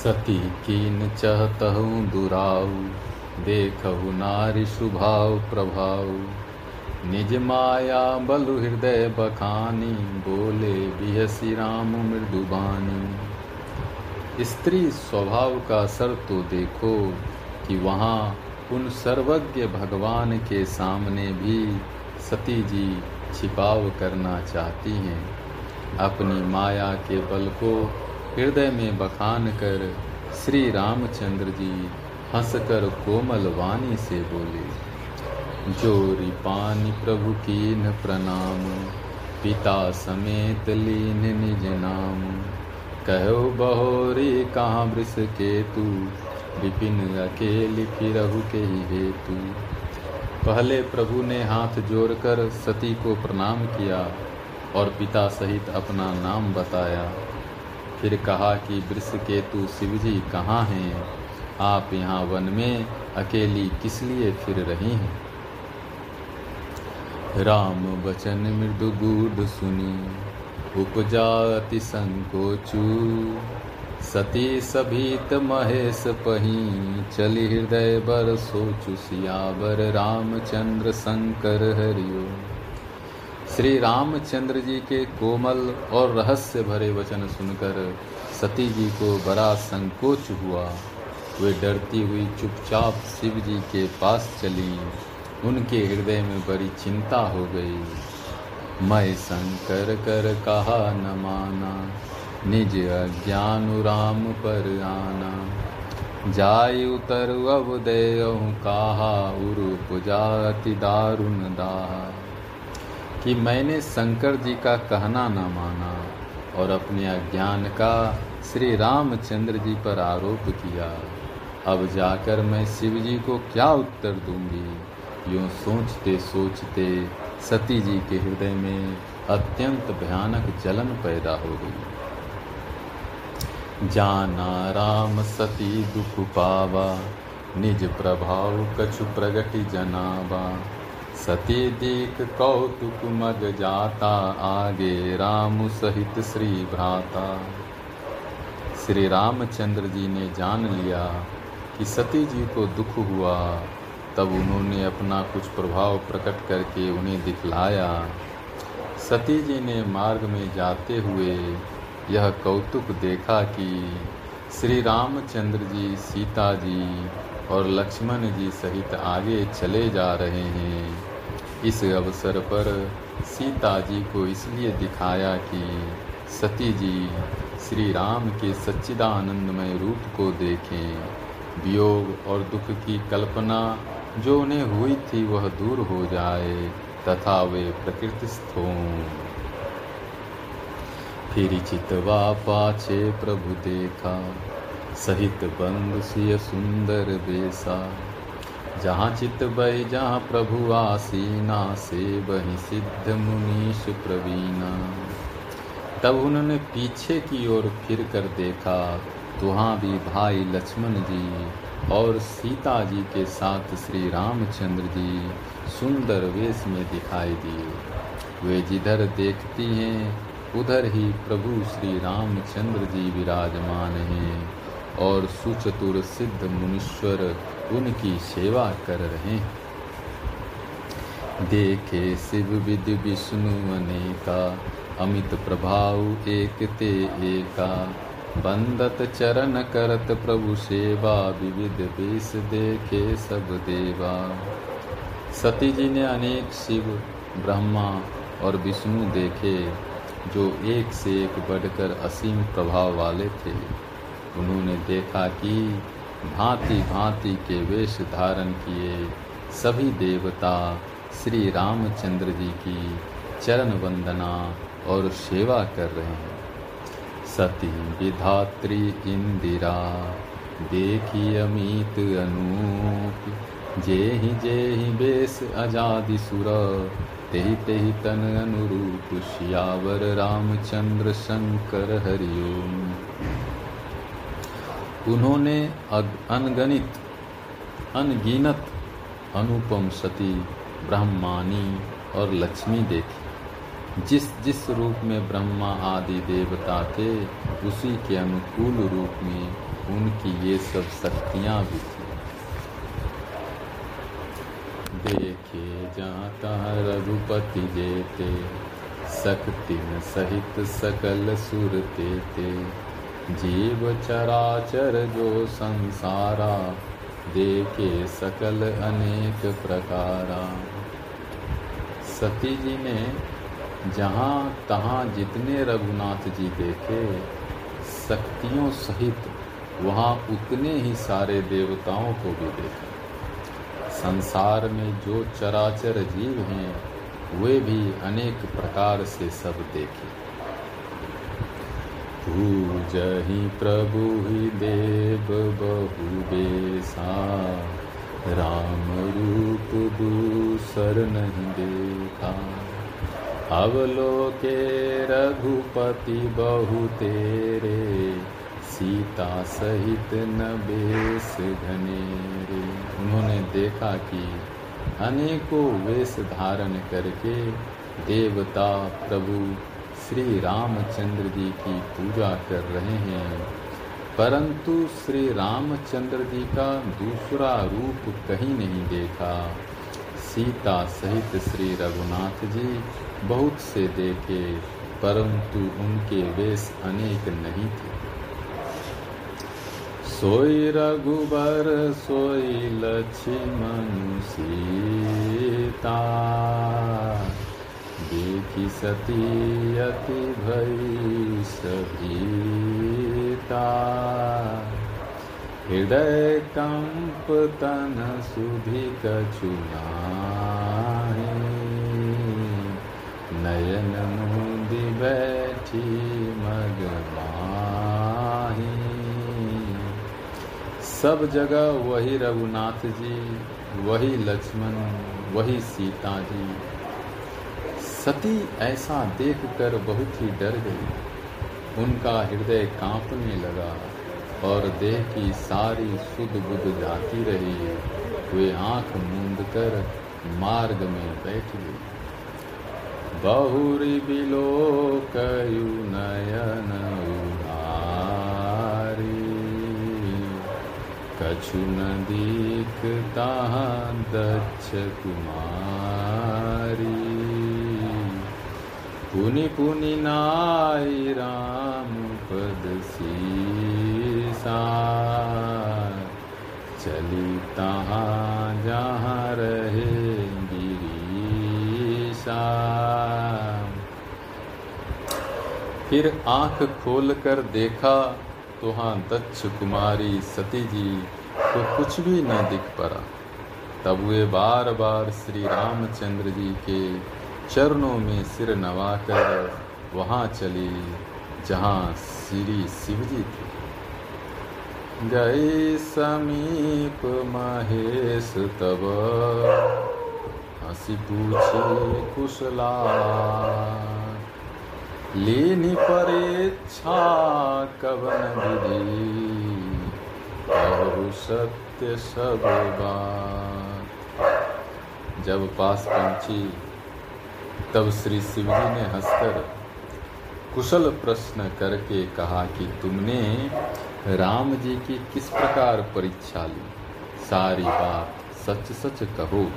सती कीन चहतहु दुराऊ, देखहु नारी सुभाव प्रभाव। निज माया बलु हृदय बखानी, बोले बिहसी राम मृदुबानी स्त्री स्वभाव का सर तो देखो कि वहाँ उन सर्वज्ञ भगवान के सामने भी सती जी छिपाव करना चाहती हैं। अपनी माया के बल को हृदय में बखान कर श्री रामचंद्र जी हंसकर कोमल वाणी से बोले, जोरी पानी प्रभु कीन प्रणाम, पिता समेत लीन निज नाम। कहो बहोरी कहाँ वृष के तू विपिन अकेली फिरहु के ही हेतु। पहले प्रभु ने हाथ जोड़कर सती को प्रणाम किया और पिता सहित अपना नाम बताया। फिर कहा कि वृष केतु शिव जी कहाँ हैं? आप यहाँ वन में अकेली किस लिए फिर रही हैं? राम वचन मृदु गूढ़ सुनी, उपजाति संकोचू। सती सभीत महेश पही, चली हृदय बर सोचु, सियावर रामचंद्र शंकर हरिओ। श्री रामचंद्र जी के कोमल और रहस्य भरे वचन सुनकर सती जी को बड़ा संकोच हुआ। वे डरती हुई चुपचाप शिव जी के पास चली। उनके हृदय में बड़ी चिंता हो गई। मैं शंकर कर कहा न माना, निज अज्ञान राम पर आना। जाय उतर अब दे कहा उरूप जाति दारुण दाहा। कि मैंने शंकर जी का कहना न माना और अपने अज्ञान का श्री रामचंद्र जी पर आरोप किया। अब जाकर मैं शिव जी को क्या उत्तर दूँगी? यूँ सोचते सोचते सती जी के हृदय में अत्यंत भयानक जलन पैदा हो गई। जाना राम सती दुख पावा, निज प्रभाव कछु प्रगति जनावा। सती दीक कौतुक मग जाता, आगे राम सहित श्री भ्राता। श्री रामचंद्र जी ने जान लिया कि सती जी को दुख हुआ, तब उन्होंने अपना कुछ प्रभाव प्रकट करके उन्हें दिखलाया। सती जी ने मार्ग में जाते हुए यह कौतुक देखा कि श्री रामचंद्र जी, सीता जी और लक्ष्मण जी सहित आगे चले जा रहे हैं। इस अवसर पर सीता जी को इसलिए दिखाया कि सती जी श्री राम के सच्चिदानंदमय रूप को देखें। वियोग और दुख की कल्पना जो उन्हें हुई थी वह दूर हो जाए, तथा वे प्रकृतिस्थ हों फिर चितवा पाछे प्रभु देखा, सहित बंद सिय सुंदर बेसा। जहाँ चित बय, जहाँ प्रभु आसीना से वही सिद्ध मुनीष प्रवीणा। तब उन्होंने पीछे की ओर फिर कर देखा तो वहाँ भी भाई लक्ष्मण जी और सीता जी के साथ श्री रामचंद्र जी सुंदर वेश में दिखाई दिए। वे जिधर देखती हैं, उधर ही प्रभु श्री रामचंद्र जी विराजमान हैं। और सुचतुर सिद्ध मुनीश्वर उनकी सेवा कर रहे हैं। देखे शिव विद विष्णु अनेका, अमित प्रभाव एक ते एका। बंदत चरण करत प्रभु सेवा, विविध वेश देखे सब देवा। सती जी ने अनेक शिव, ब्रह्मा और विष्णु देखे, जो एक से एक बढ़कर असीम प्रभाव वाले थे। उन्होंने देखा कि भांति भांति के वेश धारण किए सभी देवता श्री रामचंद्र जी की चरण वंदना और सेवा कर रहे हैं। सती विधात्री इंदिरा, देखी अमित अनूप। जे ही जे ही बेस अजादि सुर, तेहि तेहि तन अनुरूप श्यावर रामचंद्र शंकर हरिओम। उन्होंने अनगणित, अनगिनत अनुपम सती, ब्रह्मानी और लक्ष्मी देखी। जिस जिस रूप में ब्रह्मा आदि देवता थे, उसी के अनुकूल रूप में उनकी ये सब शक्तियाँ भी थी। देखे जाता रघुपति जेते शक्ति सहित सकल सुर ते जीव चराचर जो संसारा, देखे सकल अनेक प्रकारा। सती जी ने जहाँ तहाँ जितने रघुनाथ जी देखे, शक्तियों सहित वहाँ उतने ही सारे देवताओं को भी देखा। संसार में जो चराचर जीव हैं, वे भी अनेक प्रकार से सब देखे। पूजहि प्रभु ही देव बहु बेसा राम रूप दूसर नहीं देखा। अवलोके रघुपति बहु तेरे सीता सहित न बेस घनेरे उन्होंने देखा कि अनेकों वेश धारण करके देवता प्रभु श्री रामचंद्र जी की पूजा कर रहे हैं। परंतु श्री रामचंद्र जी का दूसरा रूप कहीं नहीं देखा। सीता सहित श्री रघुनाथ जी बहुत से देखे, परंतु उनके वेश अनेक नहीं थे। सोई रघुबर, सोई लक्ष्मण सीता। सती अति भई सभीता हृदय कंप तन सुधि कछुनाही नयन मुंदी बैठी मगमाही सब जगह वही रघुनाथ जी, वही लक्ष्मण, वही सीता जी। सती ऐसा देखकर बहुत ही डर गई। उनका हृदय कांपने लगा और देह की सारी सुध बुध जाती रही। वे आँख मूंद कर मार्ग में बैठ गई। बहुरी बिलो कयु नयन कछु न दक्ष कुमारी। पुनि पुनि नाय राम पद सीसा। चली तहाँ जहाँ रहे गिरीसा फिर आँख खोल कर देखा तो हाँ दक्ष कुमारी सती जी को तो कुछ भी न दिख पड़ा। तब वे बार बार श्री रामचंद्र जी के चरणों में सिर नवाकर वहाँ चली, जहाँ श्री शिवजी थे। गए समीप महेश तब, हँसी पूछे कुशला लेनी परेच्छा कवन विधि कहु सत्य सब बात। जब पास पहुँची तब श्री शिवजी ने हंसकर कुशल प्रश्न करके कहा कि तुमने राम जी की किस प्रकार परीक्षा ली? सारी बात सच सच कहो।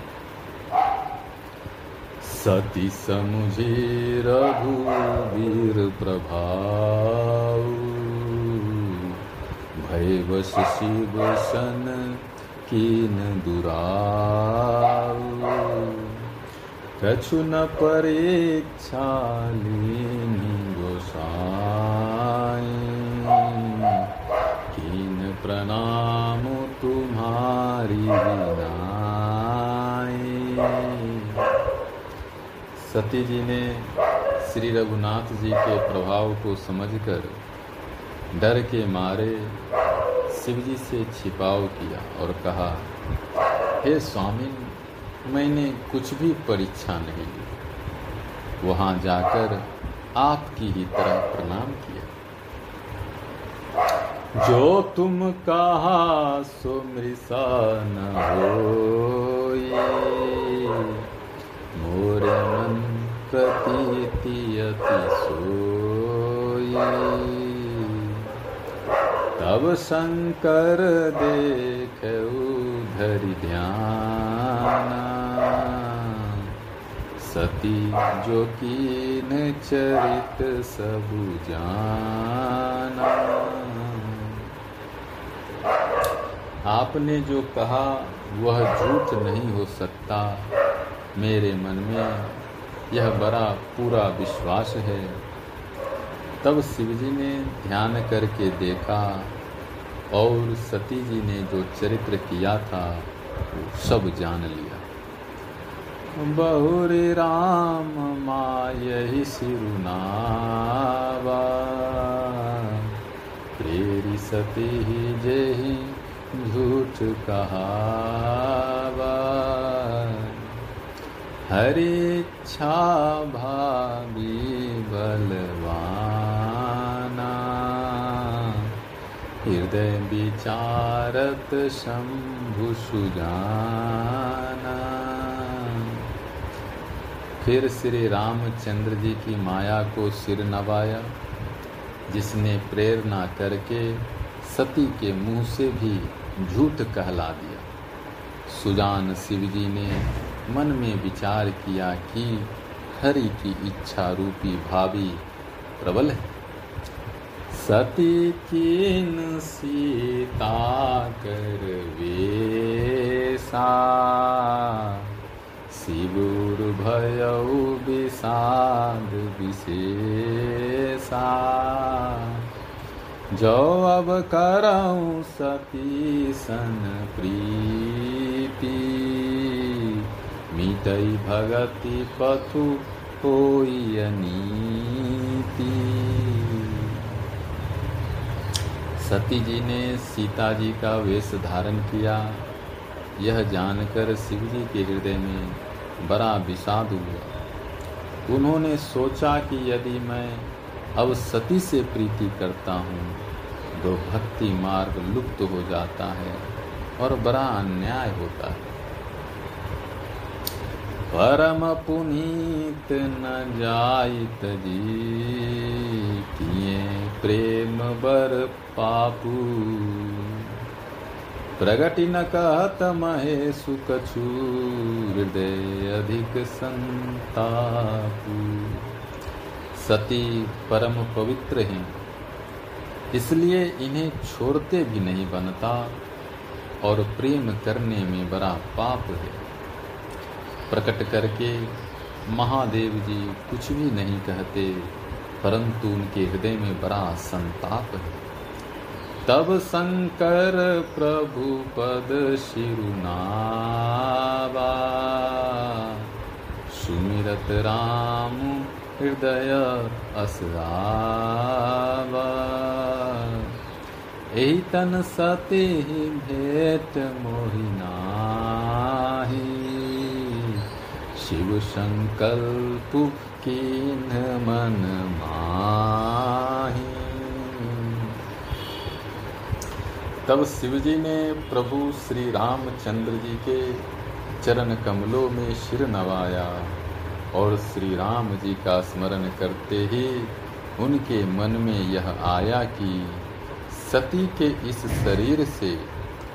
सती समुझे रघुवीर प्रभाव। भय वश शिव सन कीन दुराऊ कछु न परीक्षा लीनी गोसाई प्रणाम तुम्हारी सती जी ने श्री रघुनाथ जी के प्रभाव को समझकर डर के मारे शिव जी से छिपाव किया और कहा, हे स्वामी मैंने कुछ भी परीक्षा नहीं ली। वहाँ जाकर आपकी ही तरह प्रणाम किया। जो तुम कहा सो मृषा न हो मोर मन प्रतीति अति सोई। तब शंकर देख उधर ध्यान। सती जो कीन चरित सब जाना। आपने जो कहा, वह झूठ नहीं हो सकता। मेरे मन में यह बड़ा पूरा विश्वास है। तब शिवजी ने ध्यान करके देखा और सती जी ने जो चरित्र किया था, वो सब जान लिया। बहुरी राम मायही सिरुनावा। प्रेरी सती जेही झूठ कहावा। हरिच्छा भावी बलवाना हृदय विचारत शंभु सुजाना। फिर श्री रामचंद्र जी की माया को सिर नवाया, जिसने प्रेरणा करके सती के मुँह से भी झूठ कहला दिया। सुजान शिव जी ने मन में विचार किया कि हरि की इच्छा रूपी भावी प्रबल है। सती किन सीता कर वेसा शिवुर भयऊ विषाद विशेषा। जो अब करऊँ सती सन प्रीति मिटई भगति पथु होई अनीति सती जी ने सीता जी का वेश धारण किया। यह जानकर शिव जी के हृदय में बड़ा विषाद हुआ। उन्होंने सोचा कि यदि मैं अब सती से प्रीति करता हूँ तो भक्ति मार्ग लुप्त हो जाता है और बड़ा अन्याय होता है। परम पुनीत न जाइत जी, किए प्रेम बर पापू। प्रगति न कहत महे सुकछु हृदय अधिक संतापू। सती परम पवित्र हैं, इसलिए इन्हें छोड़ते भी नहीं बनता और प्रेम करने में बड़ा पाप है। प्रकट करके महादेव जी कुछ भी नहीं कहते, परंतु उनके हृदय में बड़ा संताप है। तब शंकर प्रभु पद शिरुनावा, सुमिरत राम हृदय असरावा। तन सती भेट मोहिनाही शिव संकल्प किन मन माही। तब शिवजी ने प्रभु श्री रामचंद्र जी के चरण कमलों में सिर नवाया और श्री राम जी का स्मरण करते ही उनके मन में यह आया कि सती के इस शरीर से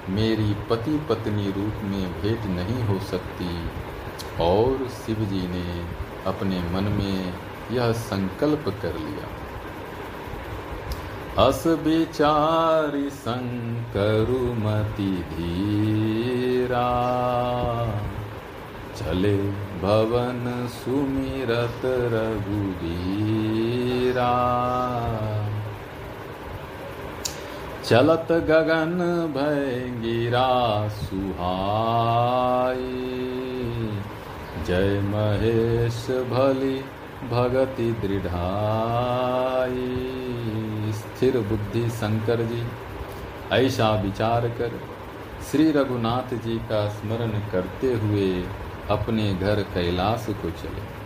मेरी पति पत्नी रूप में भेंट नहीं हो सकती। और शिव जी ने अपने मन में यह संकल्प कर लिया। अस विचारि संकरुमति धीरा, चले भवन सुमिरत रघुवीरा। चलत गगन भय गिरा सुहाई जय महेश भली भगति दृढ़ाई। स्थिर बुद्धि शंकर जी, ऐसा विचार कर श्री रघुनाथ जी का स्मरण करते हुए अपने घर कैलाश को चले।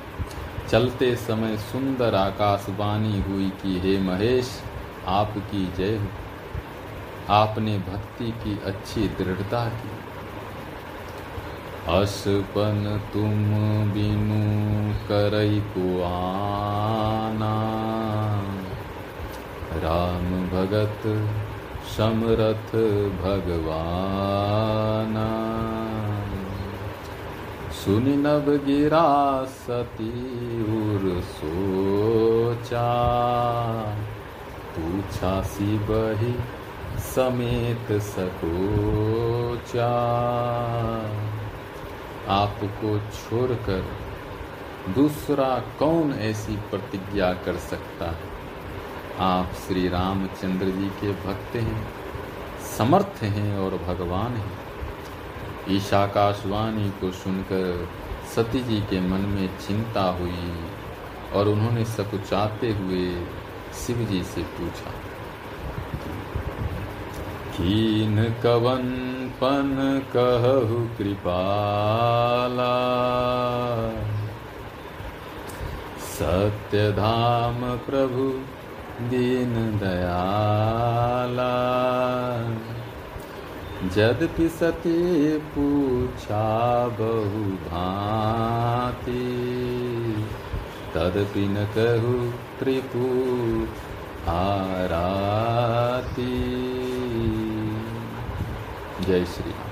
चलते समय सुंदर आकाशवाणी हुई कि, हे महेश, आपकी जय हो। आपने भक्ति की अच्छी दृढ़ता की। असपन तुम बिनु करई को आना राम भगत समरथ भगवाना। सुनि नभ गिरा सती उर सोचा। पूछा सी बही समेत सकोचा। आपको छोड़कर दूसरा कौन ऐसी प्रतिज्ञा कर सकता है? आप श्री रामचंद्र जी के भक्त हैं, समर्थ हैं और भगवान हैं। ईशाकाशवाणी को सुनकर सती जी के मन में चिंता हुई और उन्होंने सकुचाते हुए शिव जी से पूछा कीन कवन पन कहु कृपाला। सत्य धाम प्रभु दीन दयाला। जदपि सती पूछा बहु भांति, तदपि न कहु त्रिपु आराती। जय श्री राम